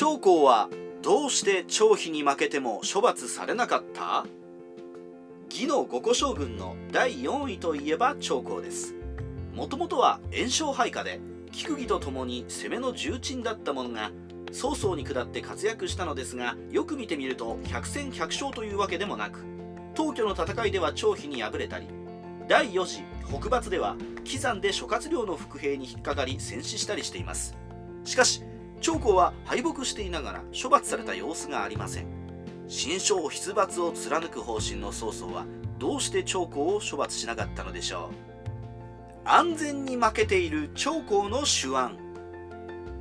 長江はどうして張飛に負けても処罰されなかった？義の五個将軍の第4位といえば長江です。もともとは炎症配下で菊儀と共に攻めの重鎮だったものが曹操に下って活躍したのですがよく見てみると百戦百勝というわけでもなく東京の戦いでは張飛に敗れたり第4次北伐では喜山で諸葛亮の伏兵に引っかかり戦死したりしています。しかし長江は敗北していながら処罰された様子がありません。新章出伐を貫く方針の曹操はどうして長江を処罰しなかったのでしょう。安全に負けている長江の手腕。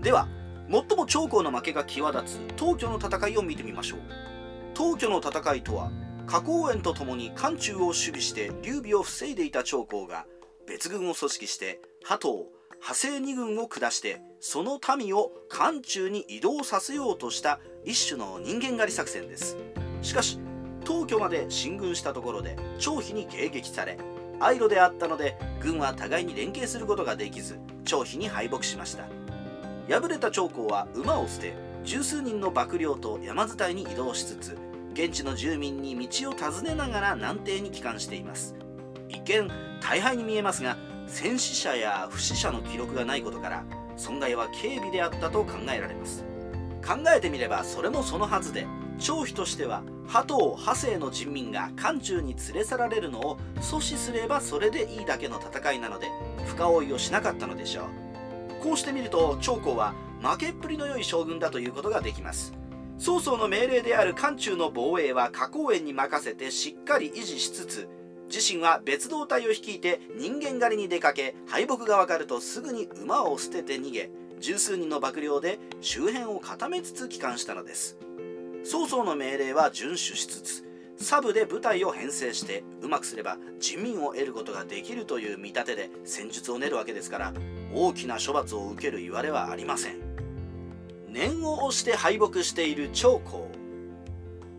では最も長江の負けが際立つ東京の戦いを見てみましょう。東京の戦いとは花公園とともに漢中を守備して劉備を防いでいた長江が別軍を組織して波東派生二軍を下してその民を漢中に移動させようとした一種の人間狩り作戦です。しかし東京まで進軍したところで張飛に迎撃され愛路であったので軍は互いに連携することができず張飛に敗北しました。敗れた長江は馬を捨て十数人の幕僚と山伝いに移動しつつ現地の住民に道を尋ねながら南帝に帰還しています。一見大敗に見えますが戦死者や不死者の記録がないことから損害は軽微であったと考えられます。考えてみればそれもそのはずで張飛としては波東派生の人民が漢中に連れ去られるのを阻止すればそれでいいだけの戦いなので深追いをしなかったのでしょう。こうしてみると長江は負けっぷりの良い将軍だということができます。曹操の命令である漢中の防衛は花公園に任せてしっかり維持しつつ自身は別動隊を率いて人間狩りに出かけ敗北が分かるとすぐに馬を捨てて逃げ十数人の幕僚で周辺を固めつつ帰還したのです。曹操の命令は遵守しつつサブで部隊を編成してうまくすれば人民を得ることができるという見立てで戦術を練るわけですから大きな処罰を受ける言われはありません。念を押して敗北している長江。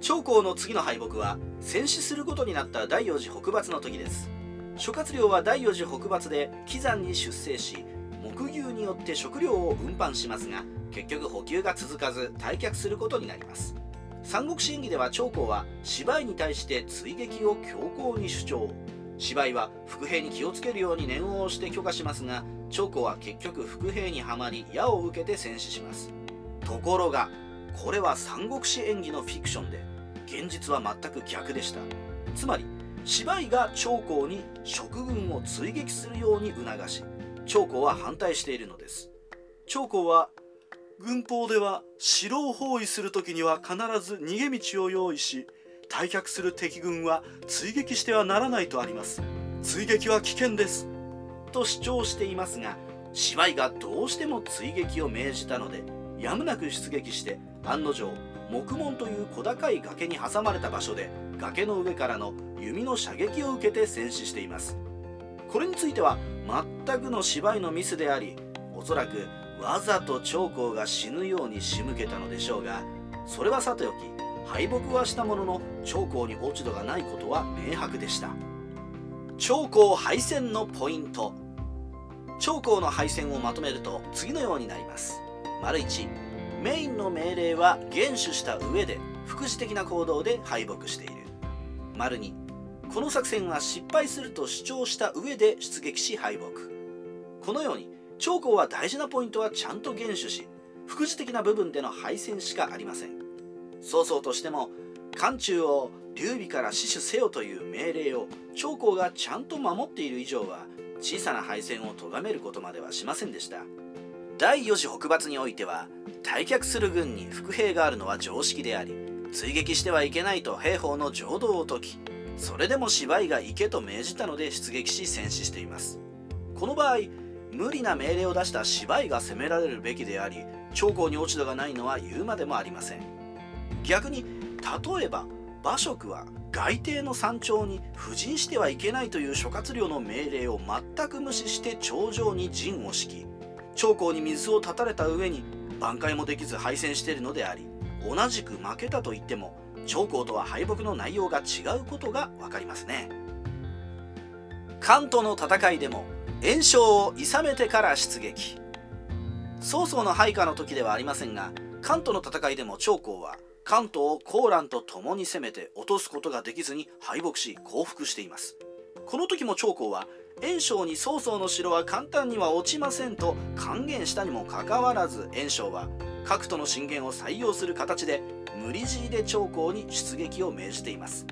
長江の次の敗北は戦死することになった第四次北伐の時です。諸葛亮は第四次北伐で喜山に出征し木牛によって食料を運搬しますが結局補給が続かず退却することになります。三国志演義では長江は芝居に対して追撃を強硬に主張。芝居は伏兵に気をつけるように念を押して許可しますが長江は結局伏兵にはまり矢を受けて戦死します。ところがこれは三国志演義のフィクションで現実は全く逆でした。つまり芝居が長江に食軍を追撃するように促し長江は反対しているのです。長江は軍法では城を包囲する時には必ず逃げ道を用意し退却する敵軍は追撃してはならないとあります。追撃は危険です。と主張していますが芝居がどうしても追撃を命じたのでやむなく出撃して案の定木門という小高い崖に挟まれた場所で崖の上からの弓の射撃を受けて戦死しています。これについては全くの芝居のミスでありおそらくわざと長江が死ぬように仕向けたのでしょうがそれはさておき敗北はしたものの長江に落ち度がないことは明白でした。長江敗戦のポイント。長江の敗戦をまとめると次のようになります。丸1メインの命令は厳守した上で副次的な行動で敗北している。丸2この作戦は失敗すると主張した上で出撃し敗北。このように長江は大事なポイントはちゃんと厳守し副次的な部分での敗戦しかありません。曹操としても漢中を劉備から死守せよという命令を長江がちゃんと守っている以上は小さな敗戦を咎めることまではしませんでした。第4次北伐においては退却する軍に伏兵があるのは常識であり追撃してはいけないと兵法の情動を解きそれでも芝居が行けと命じたので出撃し戦死しています。この場合無理な命令を出した芝居が責められるべきであり長江に落ち度がないのは言うまでもありません。逆に例えば馬謖は外邸の山頂に布陣してはいけないという諸葛亮の命令を全く無視して頂上に陣を敷き長江に水を断たれた上に挽回もできず敗戦しているのであり同じく負けたと言っても長江とは敗北の内容が違うことが分かりますね。関東の戦いでも炎症を諌めてから出撃。曹操の配下の時ではありませんが関東の戦いでも長江は関東を高蘭と共に攻めて落とすことができずに敗北し降伏しています。この時も長江は袁紹に曹操の城は簡単には落ちませんと還元したにもかかわらず袁紹は各都の進言を採用する形で無理強いで長江に出撃を命じています。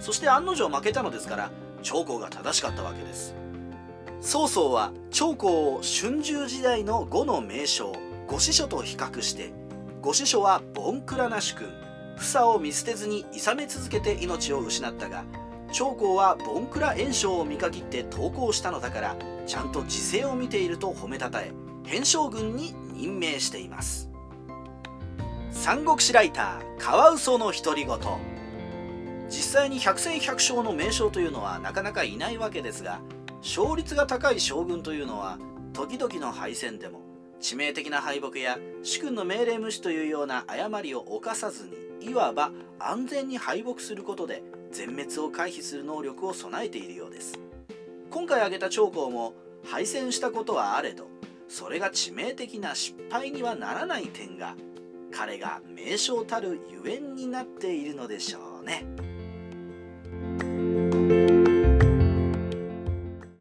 そして案の定負けたのですから長江が正しかったわけです。曹操は長江を春秋時代の呉の名将呉子書と比較して呉子書はボンクラな主君房を見捨てずに諌め続けて命を失ったが長江はボンクラ炎症を見限って投降したのだからちゃんと時勢を見ていると褒めたたえ変将軍に任命しています。三国志ライターカワウソの独り言。実際に百戦百勝の名将というのはなかなかいないわけですが勝率が高い将軍というのは時々の敗戦でも致命的な敗北や主君の命令無視というような誤りを犯さずにいわば安全に敗北することで全滅を回避する能力を備えているようです今回挙げた長江も敗戦したことはあれどそれが致命的な失敗にはならない点が彼が名将たるゆえんになっているのでしょうね。